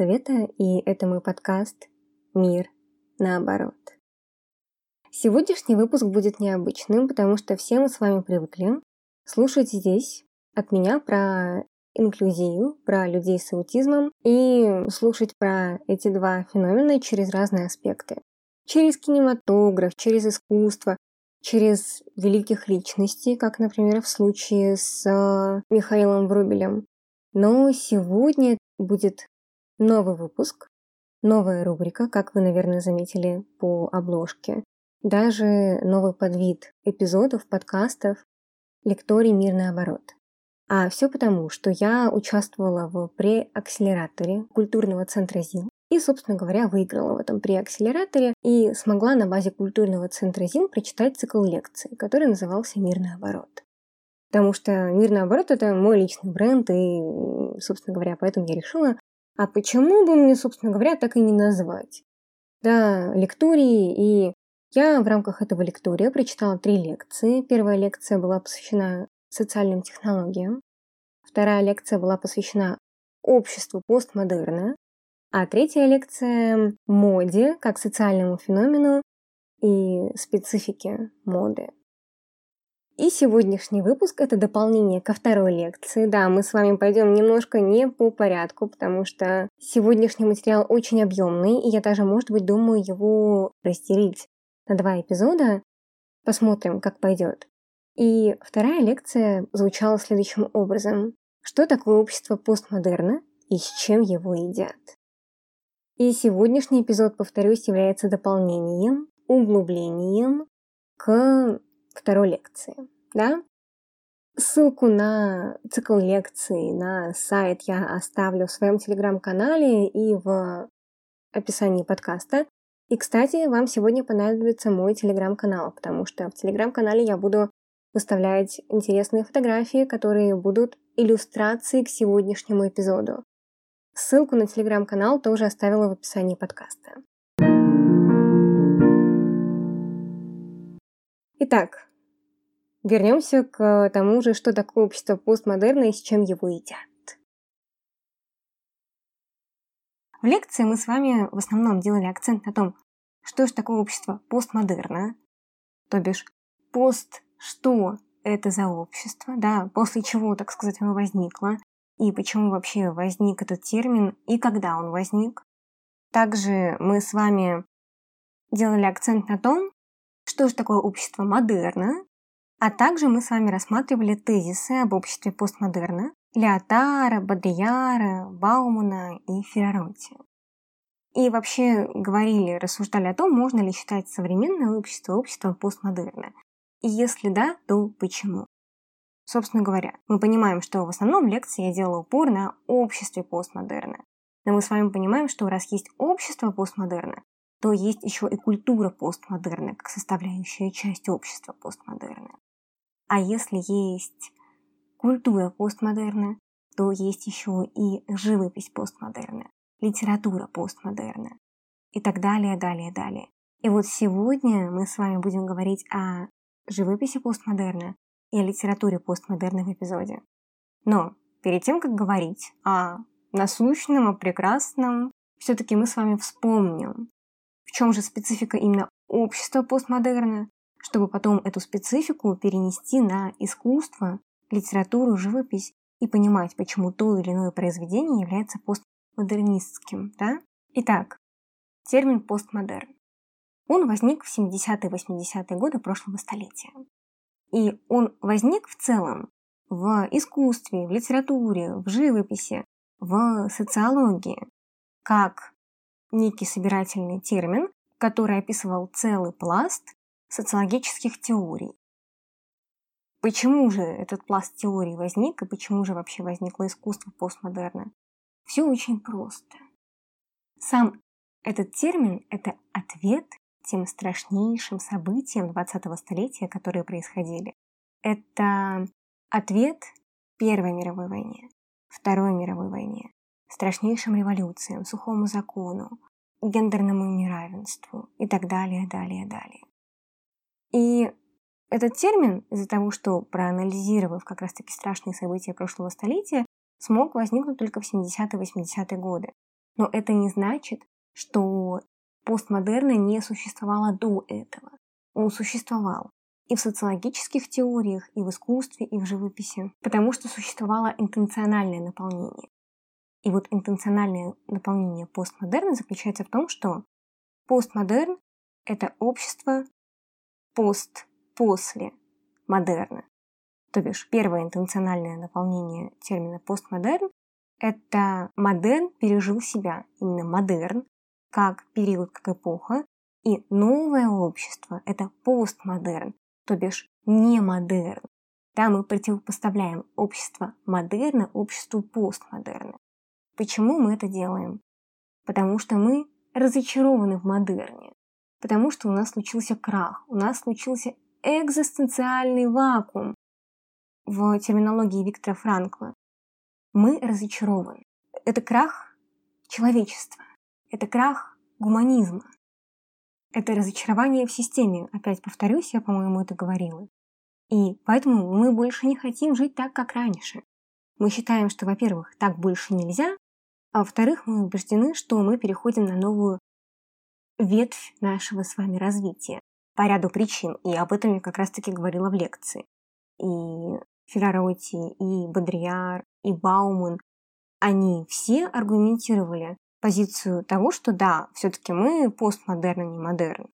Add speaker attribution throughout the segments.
Speaker 1: привет, с вами Рожнова Елизавета, и это мой подкаст «Мир наоборот». Сегодняшний выпуск будет необычным, потому что все мы с вами привыкли слушать здесь от меня про инклюзию, про людей с аутизмом и слушать про эти два феномена через разные аспекты. Через кинематограф, через искусство, через великих личностей, как, например, в случае с э, Михаилом Врубелем, но сегодня будет новый выпуск, новая рубрика, как вы, наверное, заметили по обложке. Даже новый подвид эпизодов, подкастов «Лекторий Мир наоборот». А все потому, что я участвовала в преакселераторе культурного центра ЗИЛ и, собственно говоря, выиграла в этом преакселераторе и смогла на базе культурного центра ЗИЛ прочитать цикл лекций, который назывался «Мир наоборот». Потому что мир, наоборот, это мой личный бренд, и, собственно говоря, поэтому я решила, а почему бы мне, собственно говоря, так и не назвать? Да, лектории, и я в рамках этого лектория прочитала три лекции. Первая лекция была посвящена социальным технологиям, вторая лекция была посвящена обществу постмодерна, а третья лекция – моде как социальному феномену и специфике моды. И сегодняшний выпуск – это дополнение ко второй лекции. Да, мы с вами пойдем немножко не по порядку, потому что сегодняшний материал очень объемный, и я даже, может быть, думаю его растерить на два эпизода. Посмотрим, как пойдет. И вторая лекция звучала следующим образом. Что такое общество постмодерна и с чем его едят? И сегодняшний эпизод, повторюсь, является дополнением, углублением к второй лекции, да? Ссылку на цикл лекций, на сайт я оставлю в своем телеграм-канале и в описании подкаста. И, кстати, вам сегодня понадобится мой телеграм-канал, потому что в телеграм-канале я буду выставлять интересные фотографии, которые будут иллюстрацией к сегодняшнему эпизоду. Ссылку на телеграм-канал тоже оставила в описании подкаста. Итак, вернемся к тому же, что такое общество постмодерна и с чем его едят. В лекции мы с вами в основном делали акцент на том, что же такое общество постмодерна, то бишь пост что это за общество, да, после чего, так сказать, оно возникло, и почему вообще возник этот термин, и когда он возник. Также мы с вами делали акцент на том, что же такое общество модерна, а также мы с вами рассматривали тезисы об обществе постмодерна Леотара, Бодрияра, Баумана и Ферраронти. И вообще говорили, рассуждали о том, можно ли считать современное общество обществом постмодерна. И если да, то почему? Собственно говоря, мы понимаем, что в основном лекции я делала упор на обществе постмодерна. Но мы с вами понимаем, что раз есть общество постмодерна, то есть еще и культура постмодерна, как составляющая часть общества постмодерна. А если есть культура постмодерна, то есть еще и живопись постмодерна, литература постмодерна и так далее, далее, далее. И вот сегодня мы с вами будем говорить о живописи постмодерна и о литературе постмодерна в эпизоде. Но перед тем, как говорить о насущном, о прекрасном, все-таки мы с вами вспомним, в чем же специфика именно общества постмодерна, чтобы потом эту специфику перенести на искусство, литературу, живопись и понимать, почему то или иное произведение является постмодернистским. Да? Итак, термин постмодерн. Он возник в 70-е 80-е годы прошлого столетия. И он возник в целом в искусстве, в литературе, в живописи, в социологии, как некий собирательный термин, который описывал целый пласт социологических теорий. Почему же этот пласт теорий возник и почему же вообще возникло искусство постмодерна? Все очень просто. Сам этот термин – это ответ тем страшнейшим событиям 20-го столетия, которые происходили. Это ответ Первой мировой войне, Второй мировой войне, страшнейшим революциям, сухому закону, гендерному неравенству и так далее, далее, далее. И этот термин из-за того, что проанализировав как раз-таки страшные события прошлого столетия, смог возникнуть только в 70-80-е годы. Но это не значит, что постмодерна не существовало до этого. Он существовал и в социологических теориях, и в искусстве, и в живописи, потому что существовало интенциональное наполнение. И вот интенциональное наполнение постмодерна заключается в том, что постмодерн – это общество пост, после модерна. То бишь, первое интенциональное наполнение термина постмодерн – это модерн пережил себя, именно модерн, как период, как эпоха, и новое общество – это постмодерн, то бишь не модерн. Да, мы противопоставляем общество модерна обществу постмодерна. Почему мы это делаем? Потому что мы разочарованы в модерне. Потому что у нас случился крах, у нас случился экзистенциальный вакуум в терминологии Виктора Франкла. Мы разочарованы. Это крах человечества. Это крах гуманизма. Это разочарование в системе. Опять повторюсь, я, по-моему, это говорила. И поэтому мы больше не хотим жить так, как раньше. Мы считаем, что, во-первых, так больше нельзя, а во-вторых, мы убеждены, что мы переходим на новую ветвь нашего с вами развития по ряду причин. И об этом я как раз-таки говорила в лекции. И Феррароти, и Бодрияр, и Бауман, они все аргументировали позицию того, что да, все-таки мы постмодерн, а не модерн.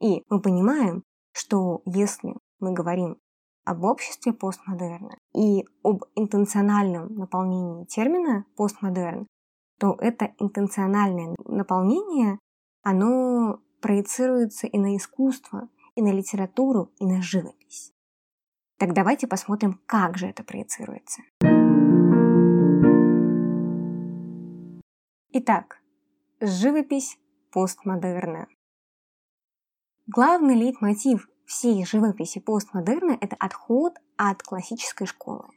Speaker 1: И мы понимаем, что если мы говорим об обществе постмодерна и об интенциональном наполнении термина постмодерн, то это интенциональное наполнение, оно проецируется и на искусство, и на литературу, и на живопись. Так давайте посмотрим, как же это проецируется. Итак, живопись постмодерна. Главный лейтмотив всей живописи постмодерна – это отход от классической школы.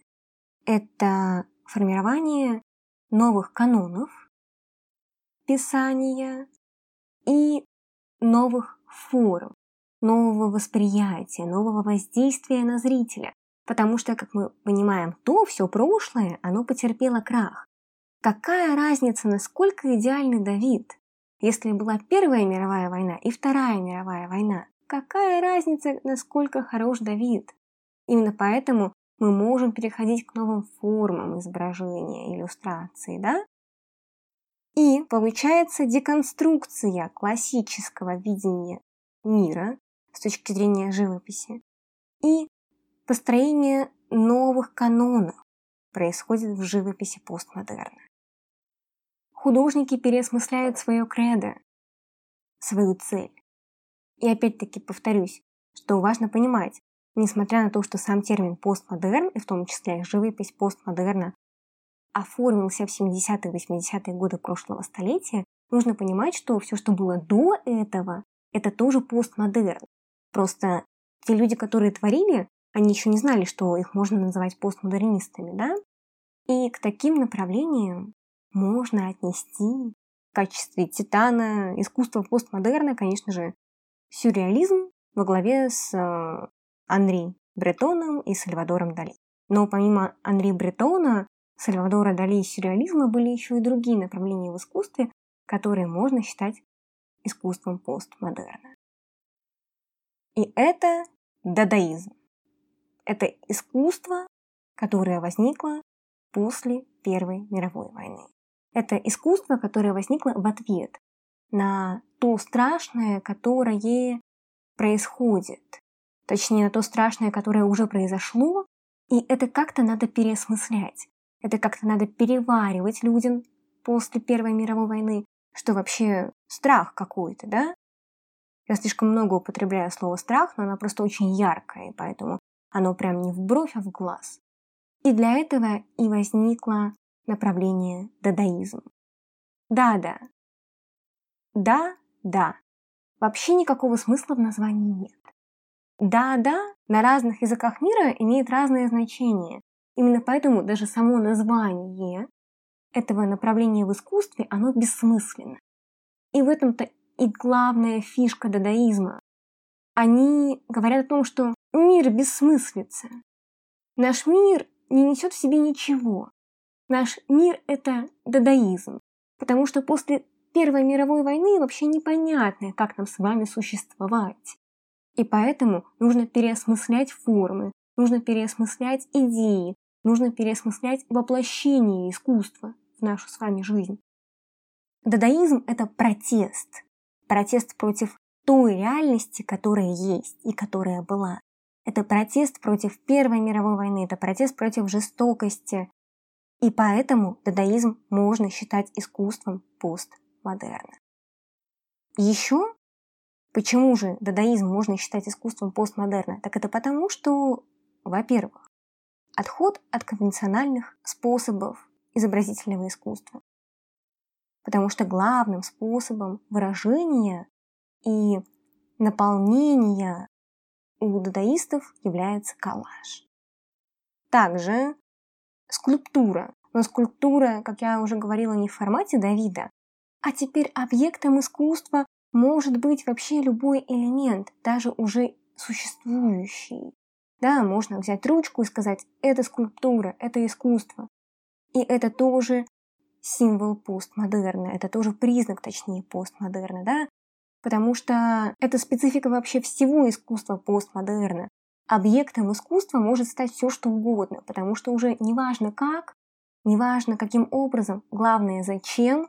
Speaker 1: Это формирование новых канонов писания и новых форм, нового восприятия, нового воздействия на зрителя. Потому что, как мы понимаем, то все прошлое, оно потерпело крах. Какая разница, насколько идеальный Давид? Если была Первая мировая война и Вторая мировая война, какая разница, насколько хорош Давид? Именно поэтому мы можем переходить к новым формам изображения, иллюстрации, да? И получается деконструкция классического видения мира с точки зрения живописи и построение новых канонов происходит в живописи постмодерна художники переосмысляют свое кредо, свою цель. И опять-таки повторюсь, что важно понимать, несмотря на то, что сам термин постмодерн, и в том числе живопись постмодерна, оформился в 70-е 80-е годы прошлого столетия, нужно понимать, что все, что было до этого, это тоже постмодерн. Просто те люди, которые творили, они еще не знали, что их можно называть постмодернистами, да? И к таким направлениям можно отнести в качестве титана искусства постмодерна, конечно же, сюрреализм во главе с э, Анри Бретоном и Сальвадором Дали. Но помимо Анри Бретона, Сальвадора Дали и сюрреализма были еще и другие направления в искусстве, которые можно считать искусством постмодерна. И это дадаизм. Это искусство, которое возникло после Первой мировой войны. Это искусство, которое возникло в ответ на то страшное, которое происходит. Точнее, на то страшное, которое уже произошло, и это как-то надо переосмыслять. Это как-то надо переваривать людям после Первой мировой войны, что вообще страх какой-то, да? Я слишком много употребляю слово «страх», но оно просто очень яркое, поэтому оно прям не в бровь, а в глаз. И для этого и возникла направление дадаизм. Да-да. Да-да. Вообще никакого смысла в названии нет. Да-да на разных языках мира имеет разное значение. Именно поэтому даже само название этого направления в искусстве, оно бессмысленно. И в этом-то и главная фишка дадаизма. Они говорят о том, что мир бессмыслица. Наш мир не несет в себе ничего. наш мир – это дадаизм, потому что после Первой мировой войны вообще непонятно, как нам с вами существовать. И поэтому нужно переосмыслять формы, нужно переосмыслять идеи, нужно переосмыслять воплощение искусства в нашу с вами жизнь. Дадаизм – это протест. Протест против той реальности, которая есть и которая была. Это протест против Первой мировой войны, это протест против жестокости. И поэтому дадаизм можно считать искусством постмодерна. Еще почему же дадаизм можно считать искусством постмодерна? Так это потому, что, во-первых, отход от конвенциональных способов изобразительного искусства. Потому что главным способом выражения и наполнения у дадаистов является коллаж. Также скульптура. Но скульптура, как я уже говорила, не в формате Давида, а теперь объектом искусства может быть вообще любой элемент, даже уже существующий. Да, можно взять ручку и сказать, это скульптура, это искусство. И это тоже символ постмодерна, это тоже признак, точнее, постмодерна, да? Потому что это специфика вообще всего искусства постмодерна. Объектом искусства может стать все, что угодно, потому что уже неважно как, неважно каким образом, главное зачем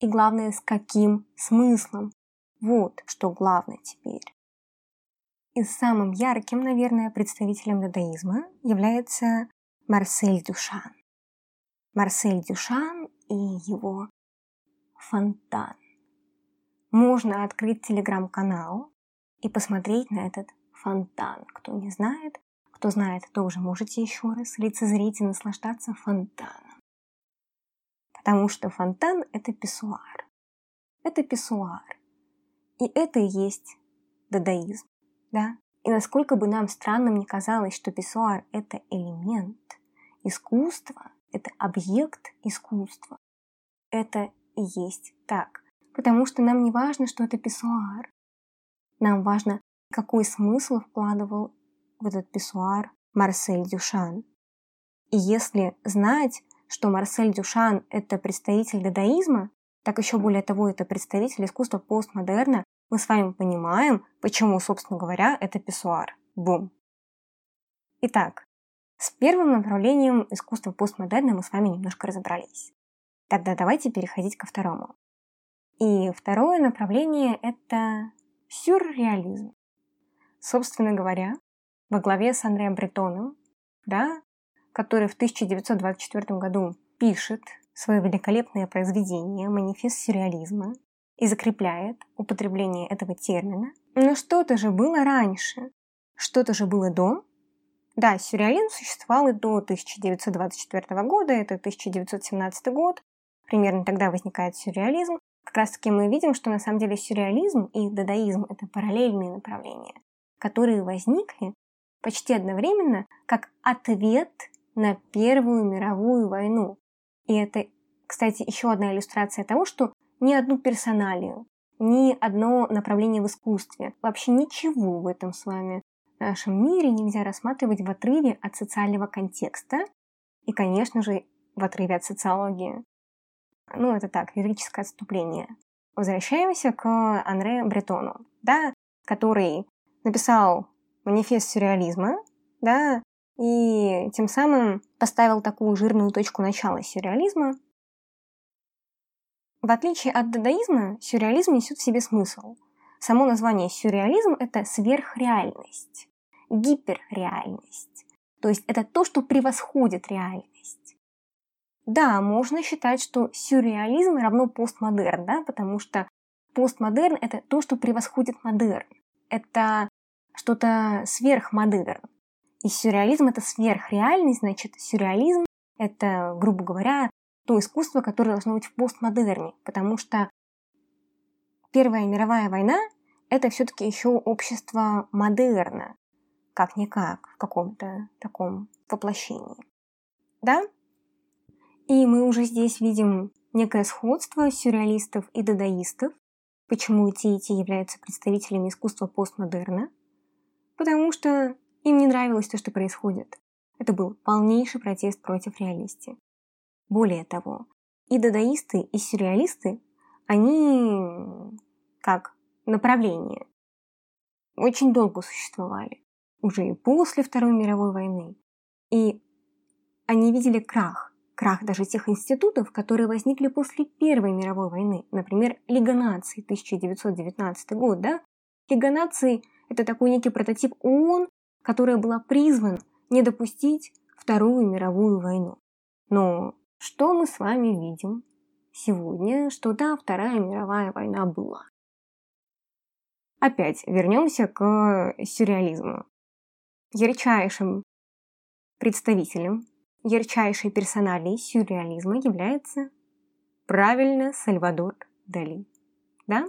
Speaker 1: и главное с каким смыслом. Вот что главное теперь. И самым ярким, наверное, представителем дадаизма является Марсель Дюшан. Марсель Дюшан и его фонтан. Можно открыть телеграм-канал и посмотреть на этот фонтан. Кто не знает, кто знает, тоже можете еще раз лицезреть и наслаждаться фонтаном. Потому что фонтан – это писсуар. Это писсуар. И это и есть дадаизм. Да? И насколько бы нам странным ни казалось, что писсуар – это элемент искусства, это объект искусства, это и есть так. Потому что нам не важно, что это писсуар. Нам важно, какой смысл вкладывал в этот писсуар Марсель Дюшан. И если знать, что Марсель Дюшан – это представитель дадаизма, так еще более того, это представитель искусства постмодерна, мы с вами понимаем, почему, собственно говоря, это писсуар. Бум. Итак, с первым направлением искусства постмодерна мы с вами немножко разобрались. Тогда давайте переходить ко второму. И второе направление – это сюрреализм. Собственно говоря, во главе с Андреем Бретоном, да, который в 1924 году пишет свое великолепное произведение «Манифест сюрреализма» и закрепляет употребление этого термина. Но что-то же было раньше, что-то же было до. Да, сюрреализм существовал и до 1924 года, это 1917 год, примерно тогда возникает сюрреализм. Как раз таки мы видим, что на самом деле сюрреализм и дадаизм – это параллельные направления, которые возникли почти одновременно как ответ на Первую мировую войну. И это, кстати, еще одна иллюстрация того, что ни одну персоналию, ни одно направление в искусстве, вообще ничего в этом с вами нашем мире нельзя рассматривать в отрыве от социального контекста и, конечно же, в отрыве от социологии. Ну, это так, лирическое отступление. Возвращаемся к Андре Бретону, да, который написал манифест сюрреализма, да, и тем самым поставил такую жирную точку начала сюрреализма. В отличие от дадаизма, сюрреализм несет в себе смысл. Само название сюрреализм – это сверхреальность, гиперреальность. То есть это то, что превосходит реальность. Да, можно считать, что сюрреализм равно постмодерн, да, потому что постмодерн – это то, что превосходит модерн. Это что-то сверхмодерн. И сюрреализм – это сверхреальность, значит, сюрреализм – это, грубо говоря, то искусство, которое должно быть в постмодерне, потому что Первая мировая война – это все-таки еще общество модерна, как-никак, в каком-то таком воплощении. Да? И мы уже здесь видим некое сходство сюрреалистов и дадаистов. Почему и те, и те являются представителями искусства постмодерна? Потому что им не нравилось то, что происходит. Это был полнейший протест против реальности. Более того, и дадаисты, и сюрреалисты, они как направление очень долго существовали, уже и после Второй мировой войны. И они видели крах, крах даже тех институтов, которые возникли после Первой мировой войны. Например, Лига наций 1919 год, да? Лига наций – это такой некий прототип ООН, которая была призвана не допустить Вторую мировую войну. Но что мы с вами видим сегодня, что да, Вторая мировая война была. Опять вернемся к сюрреализму. Ярчайшим представителем, ярчайшей персоналией сюрреализма является правильно Сальвадор Дали. Да?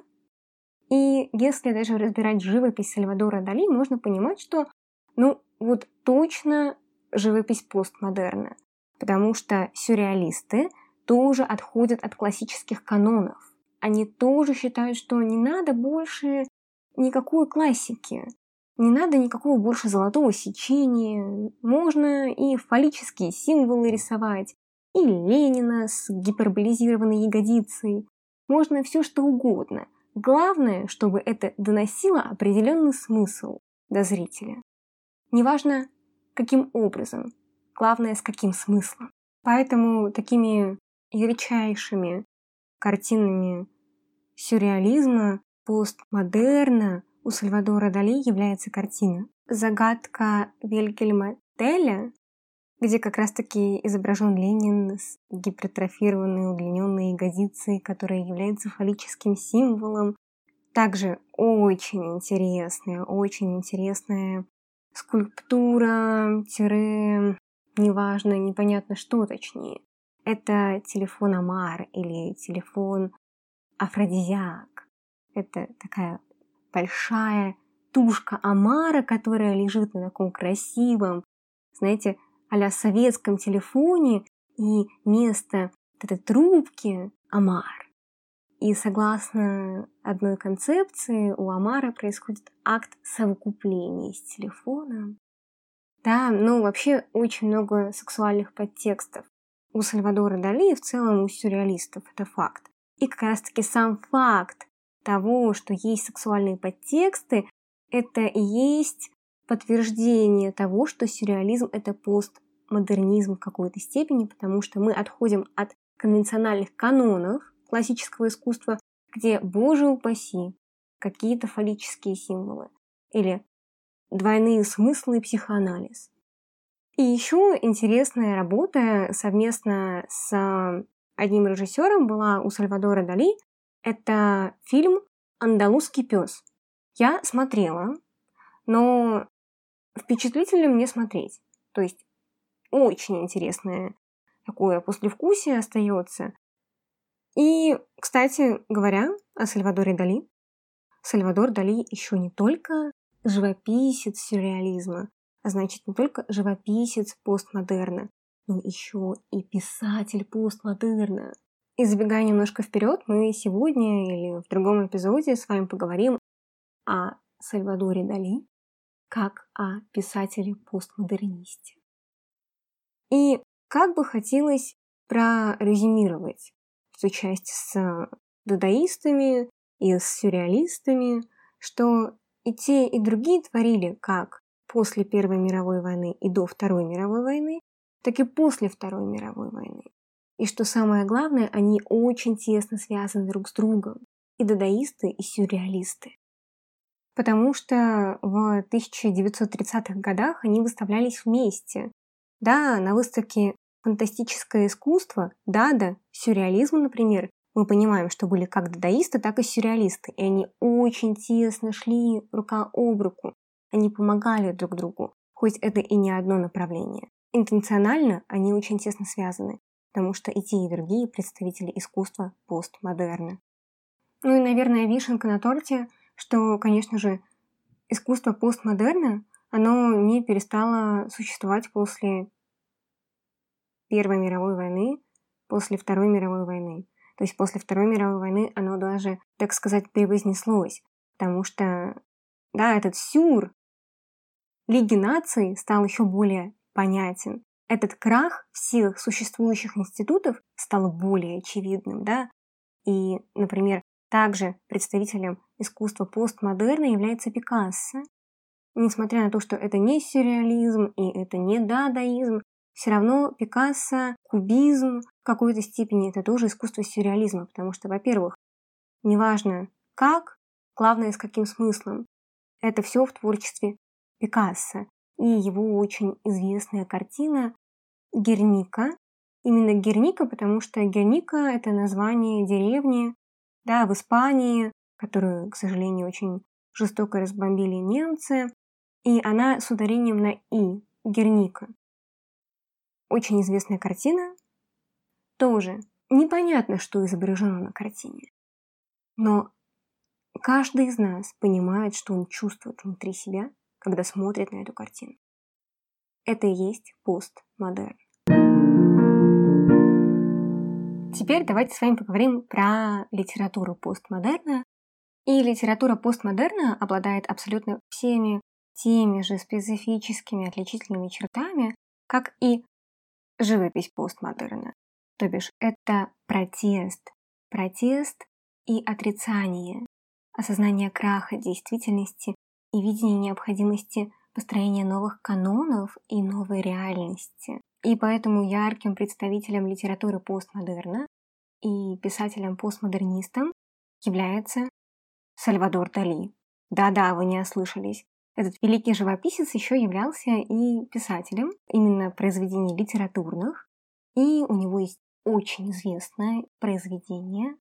Speaker 1: И если даже разбирать живопись Сальвадора Дали, можно понимать, что ну вот точно живопись постмодерна, потому что сюрреалисты тоже отходят от классических канонов. Они тоже считают, что не надо больше никакой классики, не надо никакого больше золотого сечения, можно и фаллические символы рисовать, и Ленина с гиперболизированной ягодицей, можно все что угодно. Главное, чтобы это доносило определенный смысл до зрителя. Неважно, каким образом, главное, с каким смыслом. Поэтому такими ярчайшими картинами сюрреализма, постмодерна у Сальвадора Дали является картина «Загадка Вильгельма Теля», где как раз-таки изображен Ленин с гипертрофированной удлиненной ягодицей, которая является фаллическим символом. Также очень интересная, очень интересная скульптура, тире, неважно, непонятно что точнее. Это телефон Амар или телефон Афродизиак. Это такая большая тушка Амара, которая лежит на таком красивом, знаете, а советском телефоне, и место этой трубки Амар. И согласно одной концепции, у Амара происходит акт совокупления с телефоном. Да, ну вообще очень много сексуальных подтекстов. У Сальвадора Дали и в целом у сюрреалистов это факт. И как раз таки сам факт того, что есть сексуальные подтексты, это и есть подтверждение того, что сюрреализм это постмодернизм в какой-то степени, потому что мы отходим от конвенциональных канонов, классического искусства, где, боже упаси, какие-то фаллические символы или двойные смыслы психоанализ. И еще интересная работа совместно с одним режиссером была у Сальвадора Дали. Это фильм «Андалузский пес». Я смотрела, но впечатлительно мне смотреть. То есть очень интересное такое послевкусие остается. И, кстати говоря, о Сальвадоре Дали. Сальвадор Дали еще не только живописец сюрреализма, а значит не только живописец постмодерна, но еще и писатель постмодерна. И забегая немножко вперед, мы сегодня или в другом эпизоде с вами поговорим о Сальвадоре Дали как о писателе-постмодернисте. И как бы хотелось прорезюмировать эту часть с дадаистами и с сюрреалистами, что и те, и другие творили как после Первой мировой войны и до Второй мировой войны, так и после Второй мировой войны. И что самое главное, они очень тесно связаны друг с другом, и дадаисты, и сюрреалисты. Потому что в 1930-х годах они выставлялись вместе. Да, на выставке фантастическое искусство, дада, сюрреализм, например, мы понимаем, что были как дадаисты, так и сюрреалисты, и они очень тесно шли рука об руку. Они помогали друг другу, хоть это и не одно направление. Интенционально они очень тесно связаны, потому что и те, и другие представители искусства постмодерна. Ну и, наверное, вишенка на торте, что, конечно же, искусство постмодерна, оно не перестало существовать после Первой мировой войны, после Второй мировой войны. То есть после Второй мировой войны оно даже, так сказать, превознеслось. Потому что, да, этот сюр Лиги наций стал еще более понятен. этот крах всех существующих институтов стал более очевидным, да, и, например, также представителем искусства постмодерна является Пикассо. Несмотря на то, что это не сюрреализм и это не дадаизм, все равно Пикассо, кубизм какой-то степени это тоже искусство сюрреализма, потому что, во-первых, неважно как, главное с каким смыслом. Это все в творчестве Пикассо. И его очень известная картина Герника. Именно Герника, потому что Герника – это название деревни да, в Испании, которую, к сожалению, очень жестоко разбомбили немцы. И она с ударением на «и» – Герника очень известная картина, тоже непонятно, что изображено на картине. Но каждый из нас понимает, что он чувствует внутри себя, когда смотрит на эту картину. Это и есть постмодерн. Теперь давайте с вами поговорим про литературу постмодерна. И литература постмодерна обладает абсолютно всеми теми же специфическими отличительными чертами, как и живопись постмодерна. То бишь это протест, протест и отрицание, осознание краха действительности и видение необходимости построения новых канонов и новой реальности. И поэтому ярким представителем литературы постмодерна и писателем-постмодернистом является Сальвадор Дали. Да-да, вы не ослышались. Этот великий живописец еще являлся и писателем именно произведений литературных, и у него есть очень известное произведение.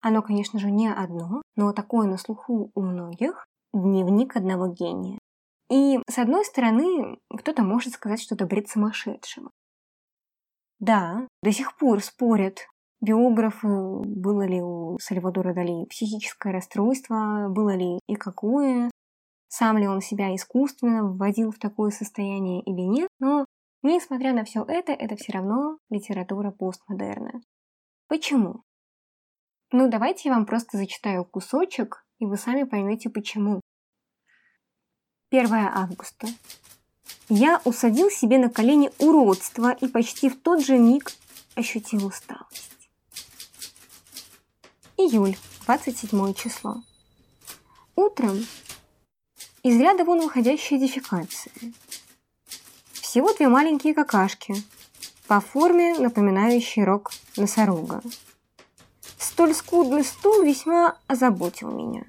Speaker 1: Оно, конечно же, не одно, но такое на слуху у многих – «Дневник одного гения». И, с одной стороны, кто-то может сказать, что это бред сумасшедшего. Да, до сих пор спорят биографы, было ли у Сальвадора Дали психическое расстройство, было ли и какое, сам ли он себя искусственно вводил в такое состояние или нет, но, несмотря на все это, это все равно литература постмодерна. Почему? Ну, давайте я вам просто зачитаю кусочек, и вы сами поймете почему. 1 августа. Я усадил себе на колени уродство и почти в тот же миг ощутил усталость. Июль, 27 число. Утром из ряда вон выходящие дефекации. Всего две маленькие какашки, по форме напоминающие рог носорога. Столь скудный стул весьма озаботил меня.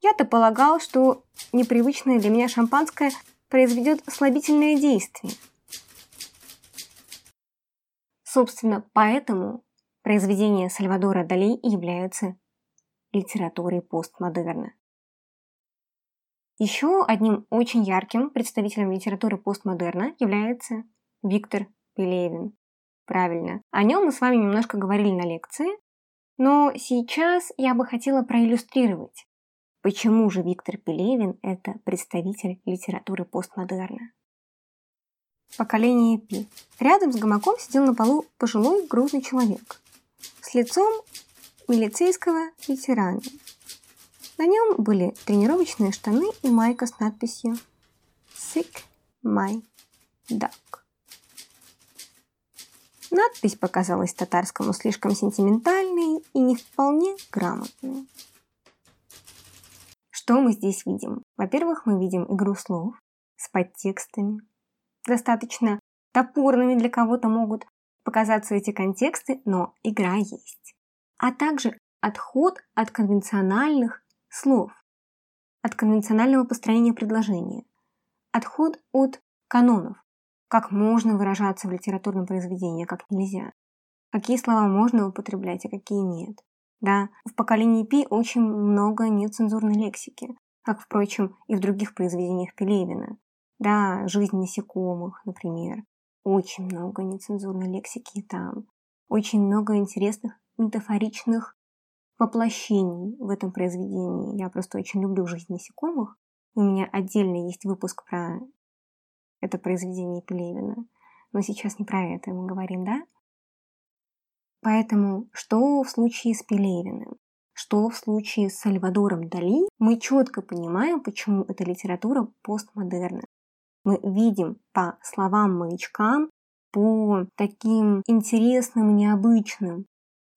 Speaker 1: Я-то полагал, что непривычное для меня шампанское произведет слабительное действие. Собственно, поэтому произведения Сальвадора Дали являются литературой постмодерна. Еще одним очень ярким представителем литературы постмодерна является Виктор Пелевин. Правильно. О нем мы с вами немножко говорили на лекции, но сейчас я бы хотела проиллюстрировать, почему же Виктор Пелевин – это представитель литературы постмодерна. Поколение Пи. Рядом с гамаком сидел на полу пожилой грузный человек с лицом милицейского ветерана на нем были тренировочные штаны и майка с надписью «Sick my duck». Надпись показалась татарскому слишком сентиментальной и не вполне грамотной. Что мы здесь видим? Во-первых, мы видим игру слов с подтекстами. Достаточно топорными для кого-то могут показаться эти контексты, но игра есть. А также отход от конвенциональных слов, от конвенционального построения предложения, отход от канонов, как можно выражаться в литературном произведении, а как нельзя, какие слова можно употреблять, а какие нет. Да, в поколении Пи очень много нецензурной лексики, как, впрочем, и в других произведениях Пелевина. Да, «Жизнь насекомых», например. Очень много нецензурной лексики там. Очень много интересных метафоричных воплощений в этом произведении. Я просто очень люблю жизнь насекомых. У меня отдельно есть выпуск про это произведение Пелевина. Но сейчас не про это мы говорим, да? Поэтому что в случае с Пелевиным? Что в случае с Сальвадором Дали? Мы четко понимаем, почему эта литература постмодерна. Мы видим по словам-маячкам, по таким интересным, необычным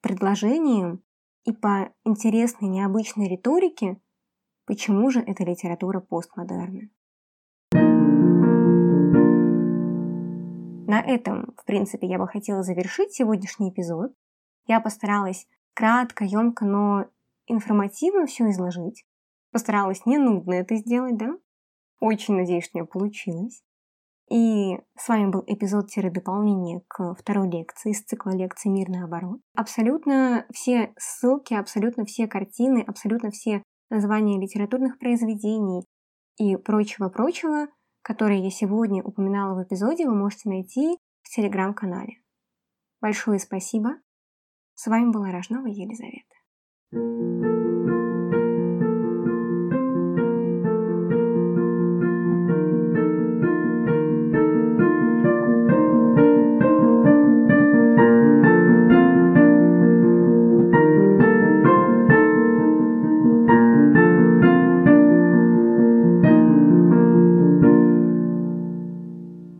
Speaker 1: предложениям и по интересной, необычной риторике, почему же это литература постмодерна. На этом, в принципе, я бы хотела завершить сегодняшний эпизод. Я постаралась кратко, емко, но информативно все изложить. Постаралась не нудно это сделать, да? Очень надеюсь, что у меня получилось. И с вами был эпизод-дополнение к второй лекции из цикла лекций «Мирный оборот». Абсолютно все ссылки, абсолютно все картины, абсолютно все названия литературных произведений и прочего-прочего, которые я сегодня упоминала в эпизоде, вы можете найти в телеграм-канале. Большое спасибо. С вами была Рожнова Елизавета.